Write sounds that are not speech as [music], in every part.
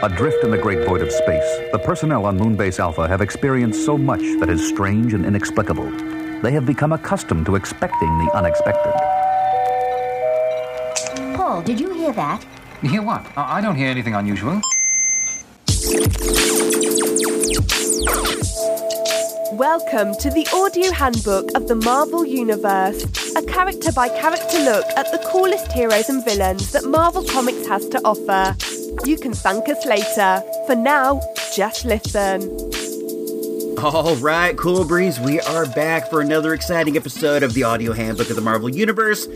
Adrift in the great void of space, the personnel on Moonbase Alpha have experienced so much that is strange and inexplicable. They have become accustomed to expecting the unexpected. Paul, did you hear that? Hear what? I I don't hear anything unusual. Welcome to the audio handbook of the Marvel Universe, a character by character look at the coolest heroes and villains that Marvel Comics has to offer. You can thank us later. For now, just listen. All right, Cool Breeze, we are back for another exciting episode of the audio handbook of the Marvel Universe,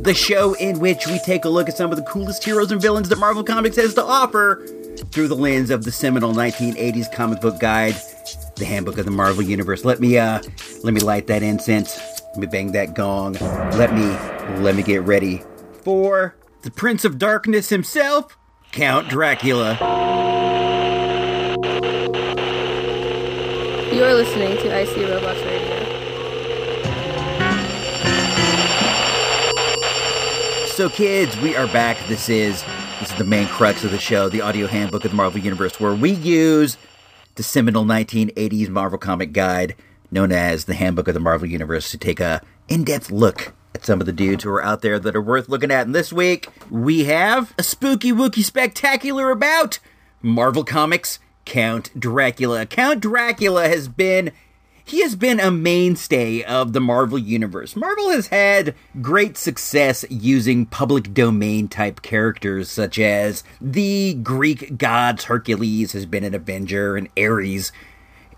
the show in which we take a look at some of the coolest heroes and villains that Marvel Comics has to offer through the lens of the seminal 1980s comic book guide, the Handbook of the Marvel Universe. Let me uh let me light that incense. Let me bang that gong. Let me let me get ready for the Prince of Darkness himself, Count Dracula. You're listening to IC Robots Radio. So, kids, we are back. This is this is the main crux of the show, the audio handbook of the Marvel Universe, where we use the seminal 1980s Marvel comic guide known as the Handbook of the Marvel Universe to take a in-depth look some of the dudes who are out there that are worth looking at. And this week we have a spooky wookie spectacular about Marvel Comics Count Dracula. Count Dracula has been he has been a mainstay of the Marvel Universe. Marvel has had great success using public domain type characters, such as the Greek gods Hercules has been an Avenger, and Ares.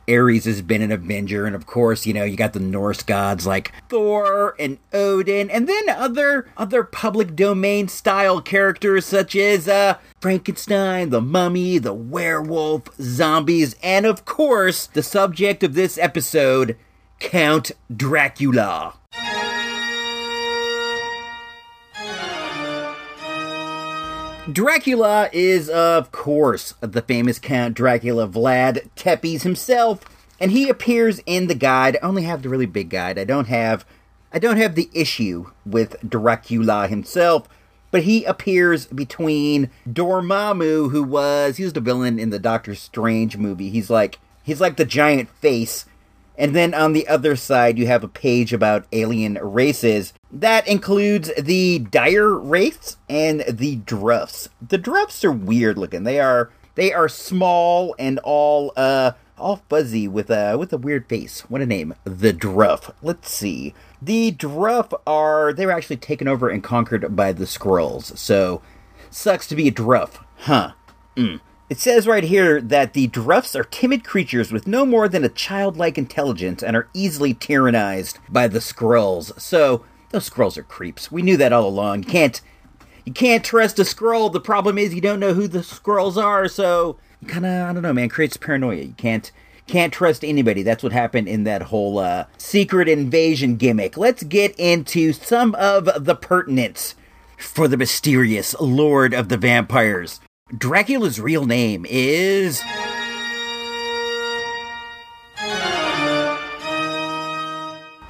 Ares has been an Avenger, and of course, you know, you got the Norse gods like Thor and Odin, and then other other public domain style characters such as uh Frankenstein, the mummy, the werewolf, zombies, and of course, the subject of this episode, Count Dracula. Dracula is, of course, the famous Count Dracula Vlad Tepes himself, and he appears in the guide. I only have the really big guide. I don't have I don't have the issue with Dracula himself, but he appears between Dormammu, who was he was the villain in the Doctor Strange movie. He's like he's like the giant face. And then on the other side, you have a page about alien races. That includes the dire wraiths and the druffs. The druffs are weird looking. They are they are small and all uh all fuzzy with a with a weird face. What a name. The druff. Let's see. The druff are they were actually taken over and conquered by the Skrulls. So sucks to be a druff. Huh. Mm. It says right here that the Druffs are timid creatures with no more than a childlike intelligence and are easily tyrannized by the Skrulls. So, those Skrulls are creeps. We knew that all along. You can't you can't trust a Skrull. The problem is you don't know who the Skrulls are, so kind of I don't know, man, creates paranoia. You can't can't trust anybody. That's what happened in that whole uh, secret invasion gimmick. Let's get into some of the pertinence for the mysterious Lord of the Vampires. Dracula's real name is.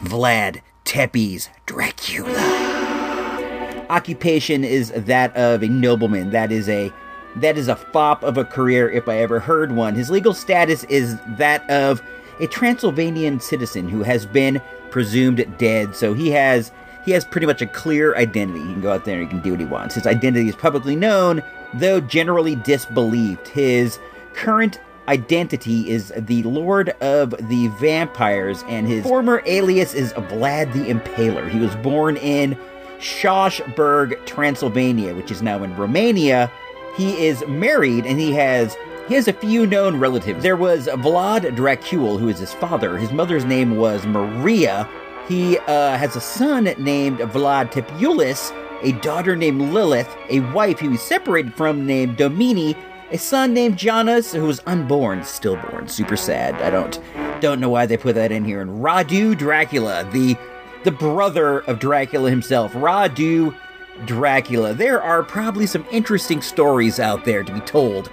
Vlad Tepes Dracula. Occupation is that of a nobleman. That is a that is a fop of a career if I ever heard one. His legal status is that of a Transylvanian citizen who has been presumed dead. So he has he has pretty much a clear identity. He can go out there and he can do what he wants. His identity is publicly known, though generally disbelieved. His current identity is the Lord of the Vampires, and his former alias is Vlad the Impaler. He was born in Schauschburg, Transylvania, which is now in Romania. He is married and he has he has a few known relatives. There was Vlad Dracul, who is his father. His mother's name was Maria. He uh, has a son named Vlad Tepulus, a daughter named Lilith, a wife he was separated from named Domini, a son named Janus who was unborn, stillborn, super sad. I don't don't know why they put that in here. And Radu Dracula, the the brother of Dracula himself, Radu Dracula. There are probably some interesting stories out there to be told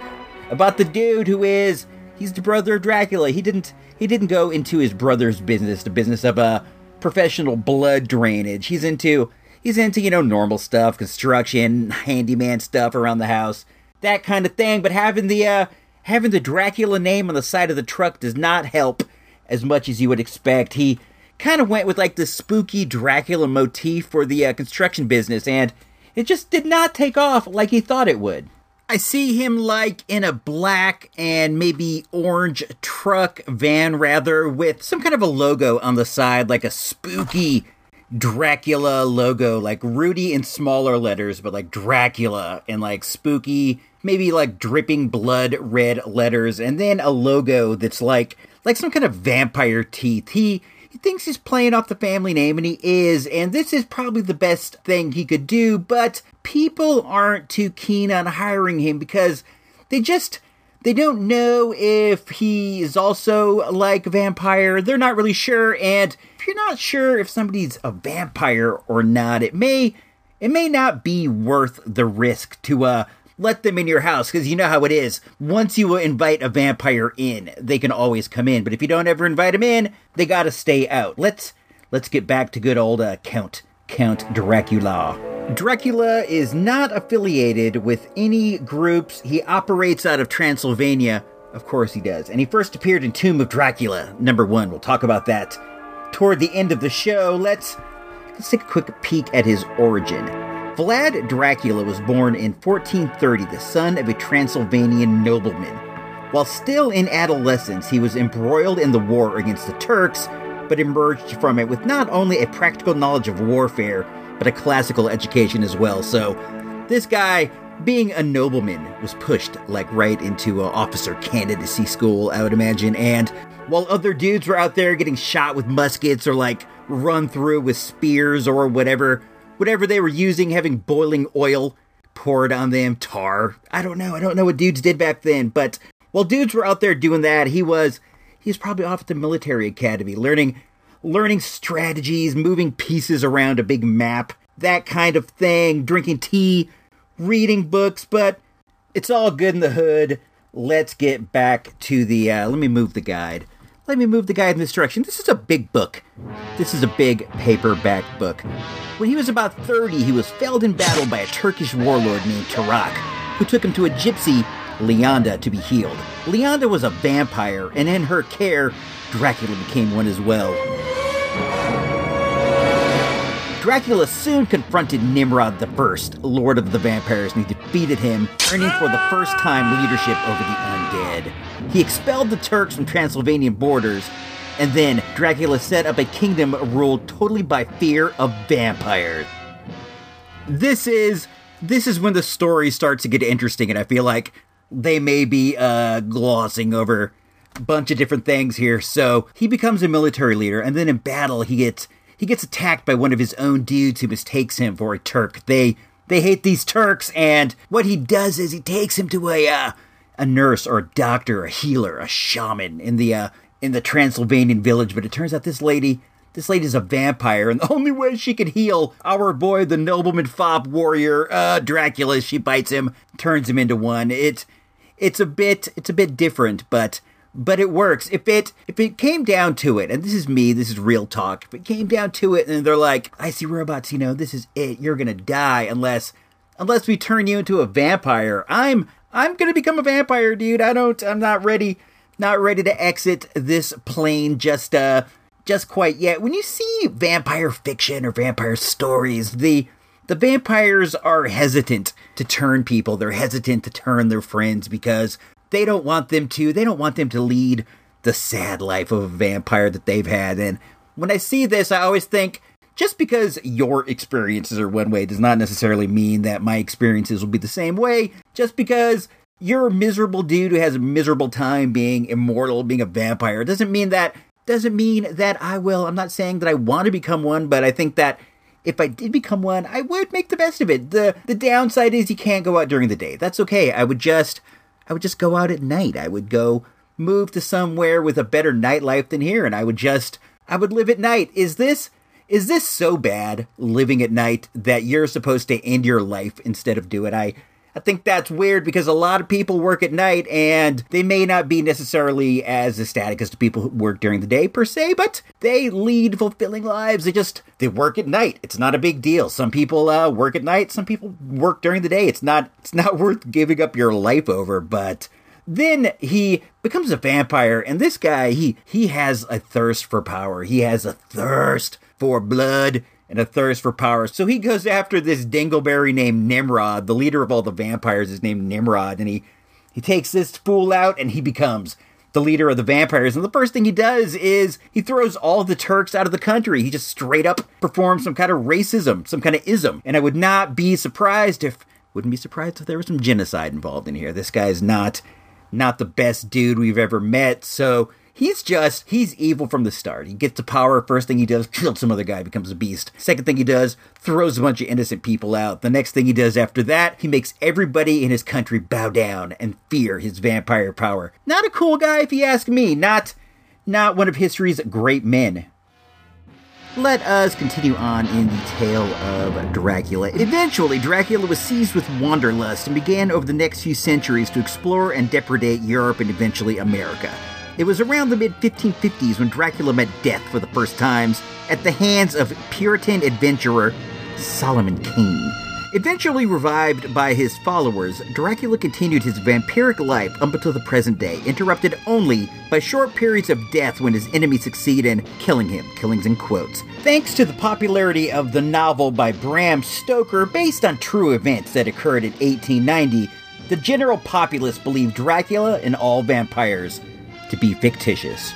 about the dude who is he's the brother of Dracula. He didn't he didn't go into his brother's business, the business of a uh, professional blood drainage. He's into he's into, you know, normal stuff, construction, handyman stuff around the house, that kind of thing, but having the uh having the Dracula name on the side of the truck does not help as much as you would expect. He kind of went with like the spooky Dracula motif for the uh, construction business, and it just did not take off like he thought it would. I see him like in a black and maybe orange truck van, rather, with some kind of a logo on the side, like a spooky Dracula logo, like Rudy in smaller letters, but like Dracula and like spooky, maybe like dripping blood red letters, and then a logo that's like like some kind of vampire teeth. He he thinks he's playing off the family name, and he is, and this is probably the best thing he could do, but people aren't too keen on hiring him because they just they don't know if he's also like a vampire. They're not really sure, and if you're not sure if somebody's a vampire or not, it may it may not be worth the risk to uh let them in your house because you know how it is. Once you invite a vampire in, they can always come in. But if you don't ever invite them in, they gotta stay out. Let's let's get back to good old uh, Count Count Dracula. Dracula is not affiliated with any groups. He operates out of Transylvania. Of course he does. And he first appeared in Tomb of Dracula, number one. We'll talk about that toward the end of the show. Let's, let's take a quick peek at his origin. Vlad Dracula was born in 1430, the son of a Transylvanian nobleman. While still in adolescence, he was embroiled in the war against the Turks, but emerged from it with not only a practical knowledge of warfare, but a classical education as well. So, this guy, being a nobleman, was pushed like right into an officer candidacy school, I would imagine. And while other dudes were out there getting shot with muskets or like run through with spears or whatever, whatever they were using, having boiling oil poured on them, tar. I don't know. I don't know what dudes did back then, but while dudes were out there doing that, he was he was probably off at the military academy learning learning strategies, moving pieces around a big map, that kind of thing, drinking tea, reading books, but it's all good in the hood. Let's get back to the uh, let me move the guide. Let me move the guide in this direction. This is a big book. This is a big paperback book. When he was about 30, he was felled in battle by a Turkish warlord named Turac, who took him to a gypsy, Lianda, to be healed. Lianda was a vampire, and in her care, Dracula became one as well. Dracula soon confronted Nimrod I, Lord of the Vampires, and he defeated him, earning for the first time leadership over the undead. He expelled the Turks from Transylvanian borders, and then Dracula set up a kingdom ruled totally by fear of vampires. This is this is when the story starts to get interesting, and I feel like they may be uh, glossing over bunch of different things here. So he becomes a military leader, and then in battle he gets he gets attacked by one of his own dudes who mistakes him for a Turk. They they hate these Turks, and what he does is he takes him to a uh, a nurse or a doctor, a healer, a shaman in the uh, in the Transylvanian village. But it turns out this lady this lady's a vampire, and the only way she can heal our boy, the nobleman fop warrior, uh, Dracula, she bites him, turns him into one. It's it's a bit it's a bit different, but but it works. If it if it came down to it, and this is me, this is real talk. If it came down to it, and they're like, "I see robots, you know, this is it. You're gonna die unless unless we turn you into a vampire." I'm I'm gonna become a vampire, dude. I don't. I'm not ready. Not ready to exit this plane just uh just quite yet. When you see vampire fiction or vampire stories, the the vampires are hesitant to turn people. They're hesitant to turn their friends because they don't want them to. They don't want them to lead the sad life of a vampire that they've had. And when I see this, I always think just because your experiences are one way does not necessarily mean that my experiences will be the same way. Just because you're a miserable dude who has a miserable time being immortal, being a vampire, doesn't mean that doesn't mean that I will. I'm not saying that I want to become one, but I think that if I did become one, I would make the best of it. The the downside is you can't go out during the day. That's okay. I would just I would just go out at night. I would go move to somewhere with a better nightlife than here, and I would just I would live at night. Is this is this so bad living at night that you're supposed to end your life instead of do it? I I think that's weird because a lot of people work at night and they may not be necessarily as ecstatic as the people who work during the day per se, but they lead fulfilling lives. They just they work at night. It's not a big deal. Some people uh, work at night. Some people work during the day. It's not it's not [laughs] worth giving up your life over. But then he becomes a vampire, and this guy he he has a thirst for power. He has a thirst for blood and a thirst for power. So he goes after this dingleberry named Nimrod. The leader of all the vampires is named Nimrod, and he he takes this fool out and he becomes the leader of the vampires. And the first thing he does is he throws all the Turks out of the country. He just straight up performs some kind of racism, some kind of ism. And I would not be surprised if wouldn't be surprised if there was some genocide involved in here. This guy's not not the best dude we've ever met. So he's just he's evil from the start. He gets to power. First thing he does, kills some other guy, becomes a beast. Second thing he does, throws a bunch of innocent people out. The next thing he does after that, he makes everybody in his country bow down and fear his vampire power. Not a cool guy, if you ask me. Not not one of history's great men. Let us continue on in the tale of Dracula. Eventually, Dracula was seized with wanderlust and began over the next few centuries to explore and depredate Europe and eventually America. It was around the mid 1550s when Dracula met death for the first times at the hands of Puritan adventurer Solomon Kane. Eventually revived by his followers, Dracula continued his vampiric life up until the present day, interrupted only by short periods of death when his enemies succeed in killing him, killings in quotes. Thanks to the popularity of the novel by Bram Stoker, based on true events that occurred in 1890, the general populace believed Dracula and all vampires to be fictitious.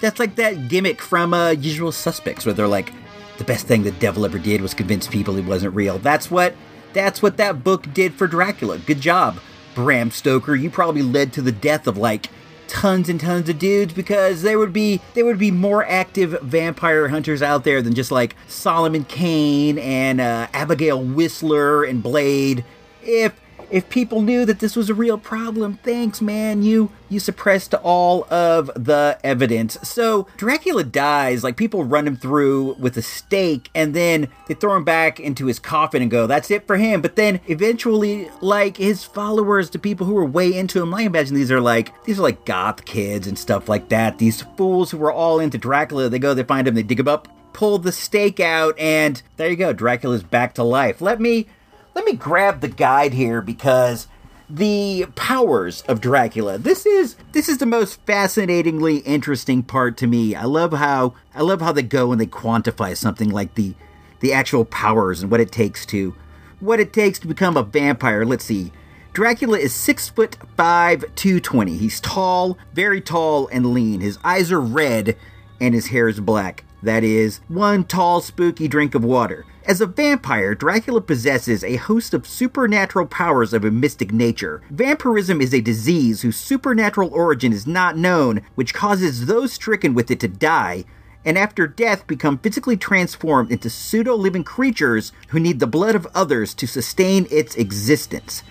That's like that gimmick from uh, Usual Suspects, where they're like, the best thing the devil ever did was convince people he wasn't real. That's what that's what that book did for Dracula. Good job, Bram Stoker. You probably led to the death of like tons and tons of dudes because there would be there would be more active vampire hunters out there than just like Solomon Kane and uh, Abigail Whistler and Blade. If if people knew that this was a real problem, thanks, man. You you suppressed all of the evidence. So Dracula dies, like people run him through with a stake, and then they throw him back into his coffin and go, "That's it for him." But then eventually, like his followers, the people who were way into him, I imagine these are like these are like goth kids and stuff like that. These fools who were all into Dracula, they go, they find him, they dig him up, pull the stake out, and there you go. Dracula's back to life. Let me let me grab the guide here because the powers of Dracula. This is this is the most fascinatingly interesting part to me. I love how I love how they go and they quantify something like the the actual powers and what it takes to what it takes to become a vampire. Let's see. Dracula is six foot five, two twenty. He's tall, very tall and lean. His eyes are red, and his hair is black. That is one tall, spooky drink of water. As a vampire, Dracula possesses a host of supernatural powers of a mystic nature. Vampirism is a disease whose supernatural origin is not known, which causes those stricken with it to die, and after death become physically transformed into pseudo living creatures who need the blood of others to sustain its existence.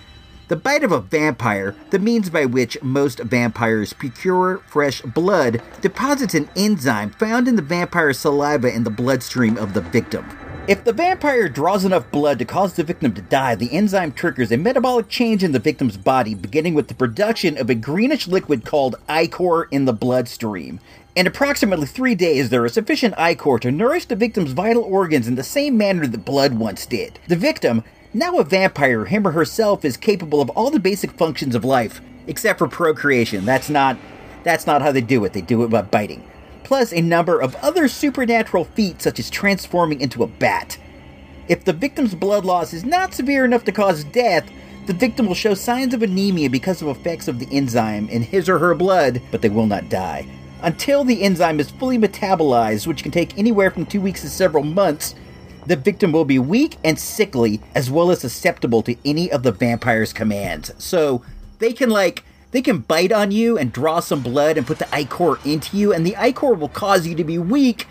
The bite of a vampire, the means by which most vampires procure fresh blood, deposits an enzyme found in the vampire's saliva in the bloodstream of the victim. If the vampire draws enough blood to cause the victim to die, the enzyme triggers a metabolic change in the victim's body, beginning with the production of a greenish liquid called ichor in the bloodstream. In approximately three days, there is sufficient ichor to nourish the victim's vital organs in the same manner that blood once did. The victim, now a vampire, him or herself, is capable of all the basic functions of life, except for procreation. That's not that's not how they do it. They do it by biting plus a number of other supernatural feats such as transforming into a bat. If the victim's blood loss is not severe enough to cause death, the victim will show signs of anemia because of effects of the enzyme in his or her blood, but they will not die. Until the enzyme is fully metabolized, which can take anywhere from two weeks to several months, the victim will be weak and sickly, as well as susceptible to any of the vampire's commands. So they can, like, they can bite on you and draw some blood and put the ichor into you, and the ichor will cause you to be weak,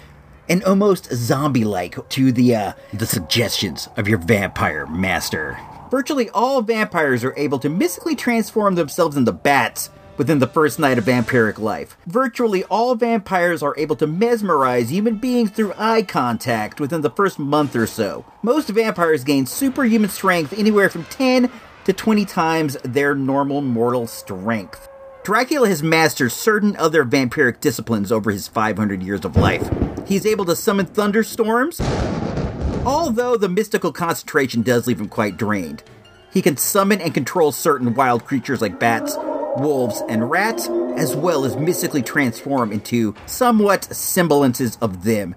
and almost zombie-like to the uh, the suggestions of your vampire master. Virtually all vampires are able to mystically transform themselves into bats within the first night of vampiric life. Virtually all vampires are able to mesmerize human beings through eye contact within the first month or so. Most vampires gain superhuman strength anywhere from 10 to 20 times their normal mortal strength. Dracula has mastered certain other vampiric disciplines over his 500 years of life. He's able to summon thunderstorms, although the mystical concentration does leave him quite drained. He can summon and control certain wild creatures like bats, wolves, and rats, as well as mystically transform into somewhat semblances of them.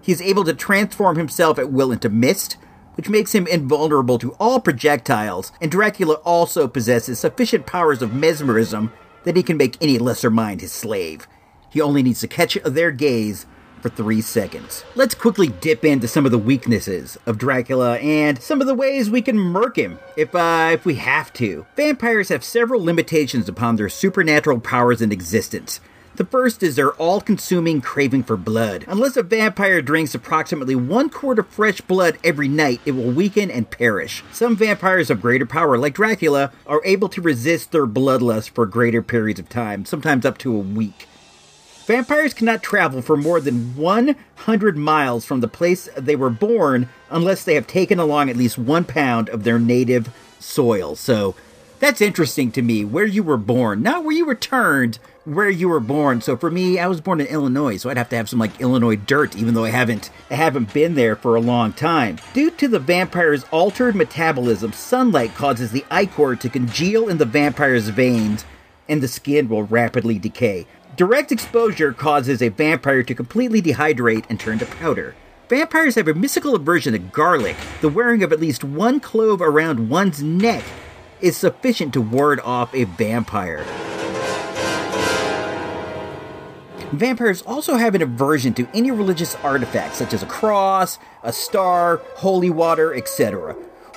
He is able to transform himself at will into mist, which makes him invulnerable to all projectiles, and Dracula also possesses sufficient powers of mesmerism that he can make any lesser mind his slave. He only needs to catch their gaze for three seconds. Let's quickly dip into some of the weaknesses of Dracula and some of the ways we can murk him if uh, if we have to. Vampires have several limitations upon their supernatural powers and existence. The first is their all consuming craving for blood. Unless a vampire drinks approximately one quart of fresh blood every night, it will weaken and perish. Some vampires of greater power, like Dracula, are able to resist their bloodlust for greater periods of time, sometimes up to a week. Vampires cannot travel for more than 100 miles from the place they were born unless they have taken along at least one pound of their native soil. So that's interesting to me, where you were born, not where you returned, where you were born. So for me, I was born in Illinois, so I'd have to have some like Illinois dirt, even though I haven't I haven't been there for a long time. Due to the vampire's altered metabolism, sunlight causes the ichor to congeal in the vampire's veins, and the skin will rapidly decay. Direct exposure causes a vampire to completely dehydrate and turn to powder. Vampires have a mystical aversion to garlic. The wearing of at least one clove around one's neck is sufficient to ward off a vampire. Vampires also have an aversion to any religious artifacts such as a cross, a star, holy water, etc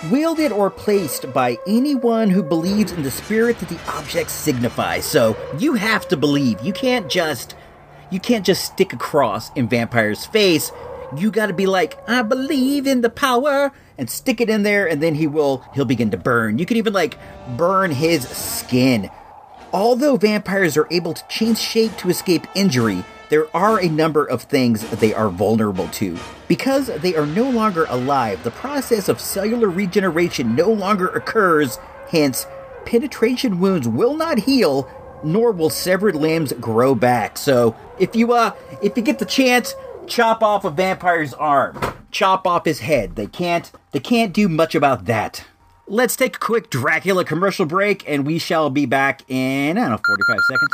wielded or placed by anyone who believes in the spirit that the object signifies. So you have to believe. You can't just you can't just stick a cross in Vampire's face. You got to be like, I believe in the power, and stick it in there, and then he will he'll begin to burn. You can even like burn his skin. Although vampires are able to change shape to escape injury, there are a number of things they are vulnerable to. Because they are no longer alive, the process of cellular regeneration no longer occurs, hence, penetration wounds will not heal, nor will severed limbs grow back. So, if you uh if you get the chance, chop off a vampire's arm. Chop off his head. They can't they can't do much about that. Let's take a quick Dracula commercial break and we shall be back in I don't know 45 seconds.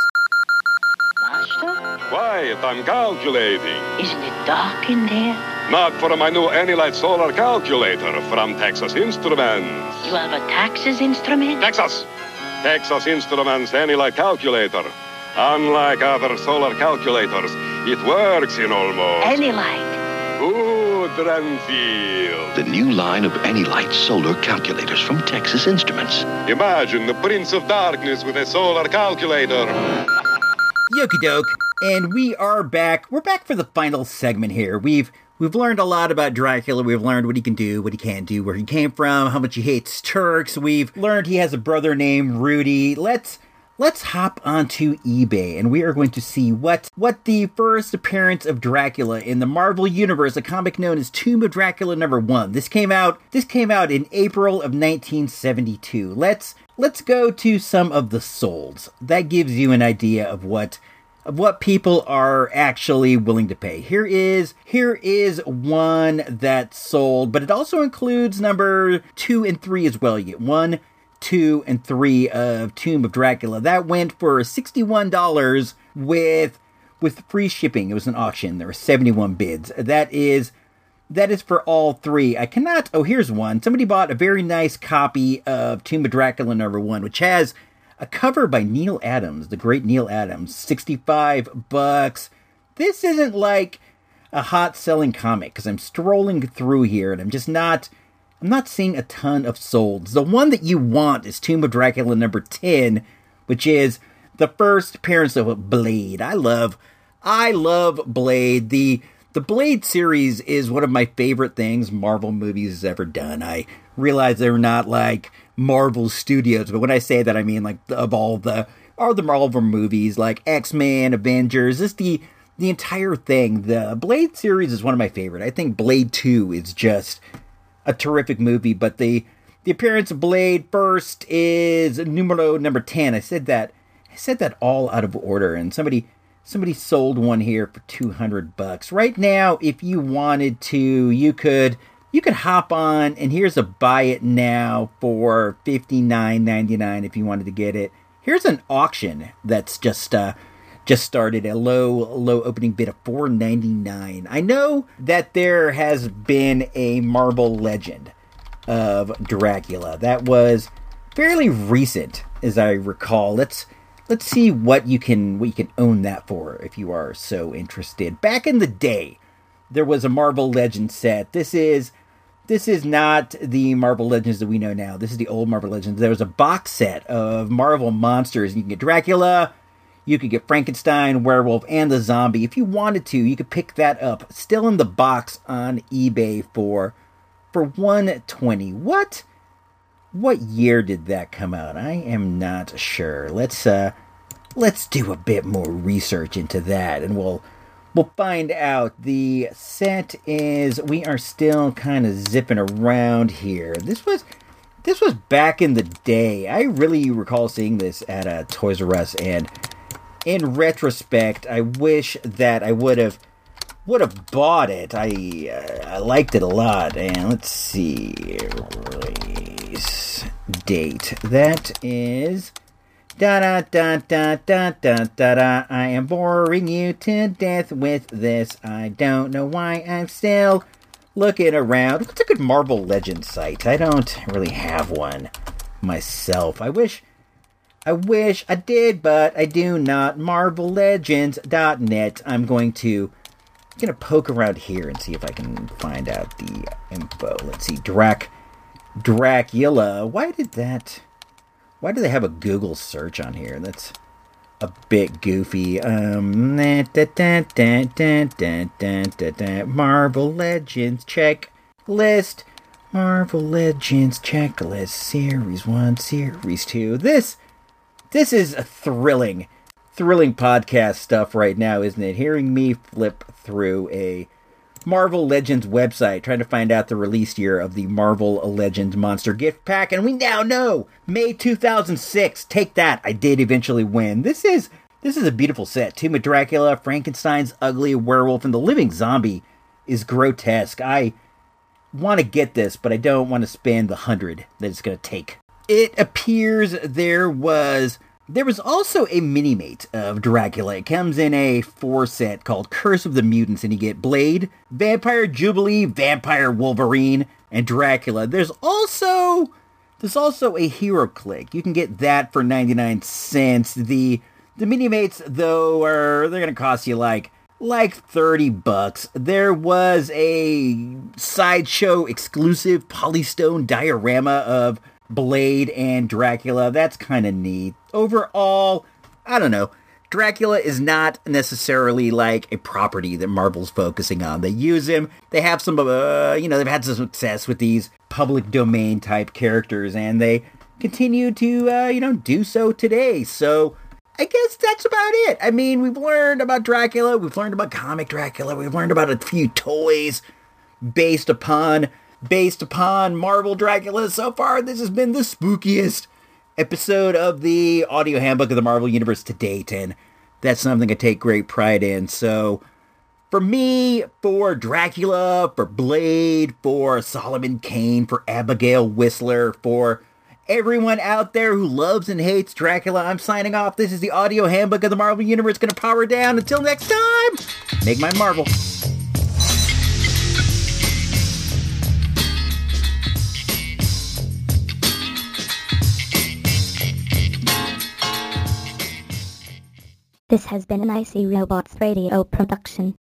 Quiet, I'm calculating. Isn't it dark in there? Not for my new Anylite solar calculator from Texas Instruments. You have a Texas instrument? Texas! Texas Instruments Anylite calculator. Unlike other solar calculators, it works in almost. Any light? Good, Renfield. The new line of Anylite solar calculators from Texas Instruments. Imagine the Prince of Darkness with a solar calculator. Yoki doke, and we are back. We're back for the final segment here. We've we've learned a lot about Dracula. We've learned what he can do, what he can't do, where he came from, how much he hates Turks. We've learned he has a brother named Rudy. Let's let's hop onto eBay and we are going to see what what the first appearance of Dracula in the Marvel Universe, a comic known as Tomb of Dracula number 1. This came out this came out in April of 1972. Let's let's go to some of the solds. That gives you an idea of what of what people are actually willing to pay. Here is here is one that sold, but it also includes number 2 and 3 as well. You get 1 2 and 3 of Tomb of Dracula. That went for $61 with with free shipping. It was an auction. There were 71 bids. That is that is for all three. I cannot. Oh, here's one. Somebody bought a very nice copy of Tomb of Dracula number one, which has a cover by Neal Adams, the great Neal Adams. 65 bucks. This isn't like a hot selling comic because I'm strolling through here and I'm just not. I'm not seeing a ton of solds. The one that you want is Tomb of Dracula number 10, which is the first appearance of Blade. I love I love Blade. The The Blade series is one of my favorite things Marvel movies has ever done. I realize they're not like Marvel Studios, but when I say that, I mean like of all the all the Marvel movies, like X Men, Avengers, just the the entire thing. The Blade series is one of my favorite. I think Blade Two is just a terrific movie, but the the appearance of Blade first is numero number ten. I said that I said that all out of order, and somebody somebody sold one here for 200 bucks. Right now, if you wanted to, you could you could hop on and here's a buy it now for 59.99 if you wanted to get it. Here's an auction that's just uh just started a low low opening bid of 4.99. I know that there has been a Marvel Legend of Dracula. That was fairly recent as I recall. Let's let's see what you can what you can own that for if you are so interested. Back in the day, there was a Marvel Legend set. This is this is not the Marvel Legends that we know now. This is the old Marvel Legends. There was a box set of Marvel monsters. You can get Dracula, you could get Frankenstein, Werewolf, and the zombie. If you wanted to, you could pick that up. Still in the box on eBay for for 120. What? What year did that come out? I am not sure. Let's uh let's do a bit more research into that and we'll we'll find out. The set is we are still kind of zipping around here. This was this was back in the day. I really recall seeing this at a Toys R Us and in retrospect, I wish that I would have would have bought it. I uh, I liked it a lot. And let's see, release date. That is da da da da da da da da. I am boring you to death with this. I don't know why I'm still looking around. What's a good Marvel Legends site? I don't really have one myself. I wish. I wish I did, but I do not. MarvelLegends.net. I'm going to I'm gonna poke around here and see if I can find out the info. Let's see, Drac Dracula. Why did that? Why do they have a Google search on here? That's a bit goofy. Um, Marvel Legends checklist. Marvel Legends checklist. Series one, series two. This, this is a thrilling thrilling podcast stuff right now, isn't it? Hearing me flip through a Marvel Legends website trying to find out the release year of the Marvel Legends Monster Gift Pack, and we now know May 2006. Take that! I did eventually win. This is this is a beautiful set. Tomb of Dracula, Frankenstein's ugly werewolf, and the living zombie is grotesque. I want to get this, but I don't want to spend the hundred that it's going to take. It appears there was there was also a mini-mate of Dracula. It comes in a four set called Curse of the Mutants, and you get Blade, Vampire Jubilee, Vampire Wolverine, and Dracula. There's also there's also a HeroClix. You can get that for 99 cents. The the mini-mates though are they're gonna cost you like like 30 bucks. There was a sideshow exclusive polystone diorama of Blade and Dracula. That's kind of neat. Overall, I don't know. Dracula is not necessarily like a property that Marvel's focusing on. They use him. They have some, uh, you know, they've had some success with these public domain type characters, and they continue to, uh, you know, do so today. So I guess that's about it. I mean, we've learned about Dracula. We've learned about comic Dracula. We've learned about a few toys based upon based upon Marvel Dracula. So far, this has been the spookiest episode of the audio handbook of the Marvel Universe to date, and that's something I take great pride in. So, for me, for Dracula, for Blade, for Solomon Kane, for Abigail Whistler, for everyone out there who loves and hates Dracula, I'm signing off. This is the audio handbook of the Marvel Universe. Gonna power down. Until next time, make my Marvel. This has been an IC Robots Radio production.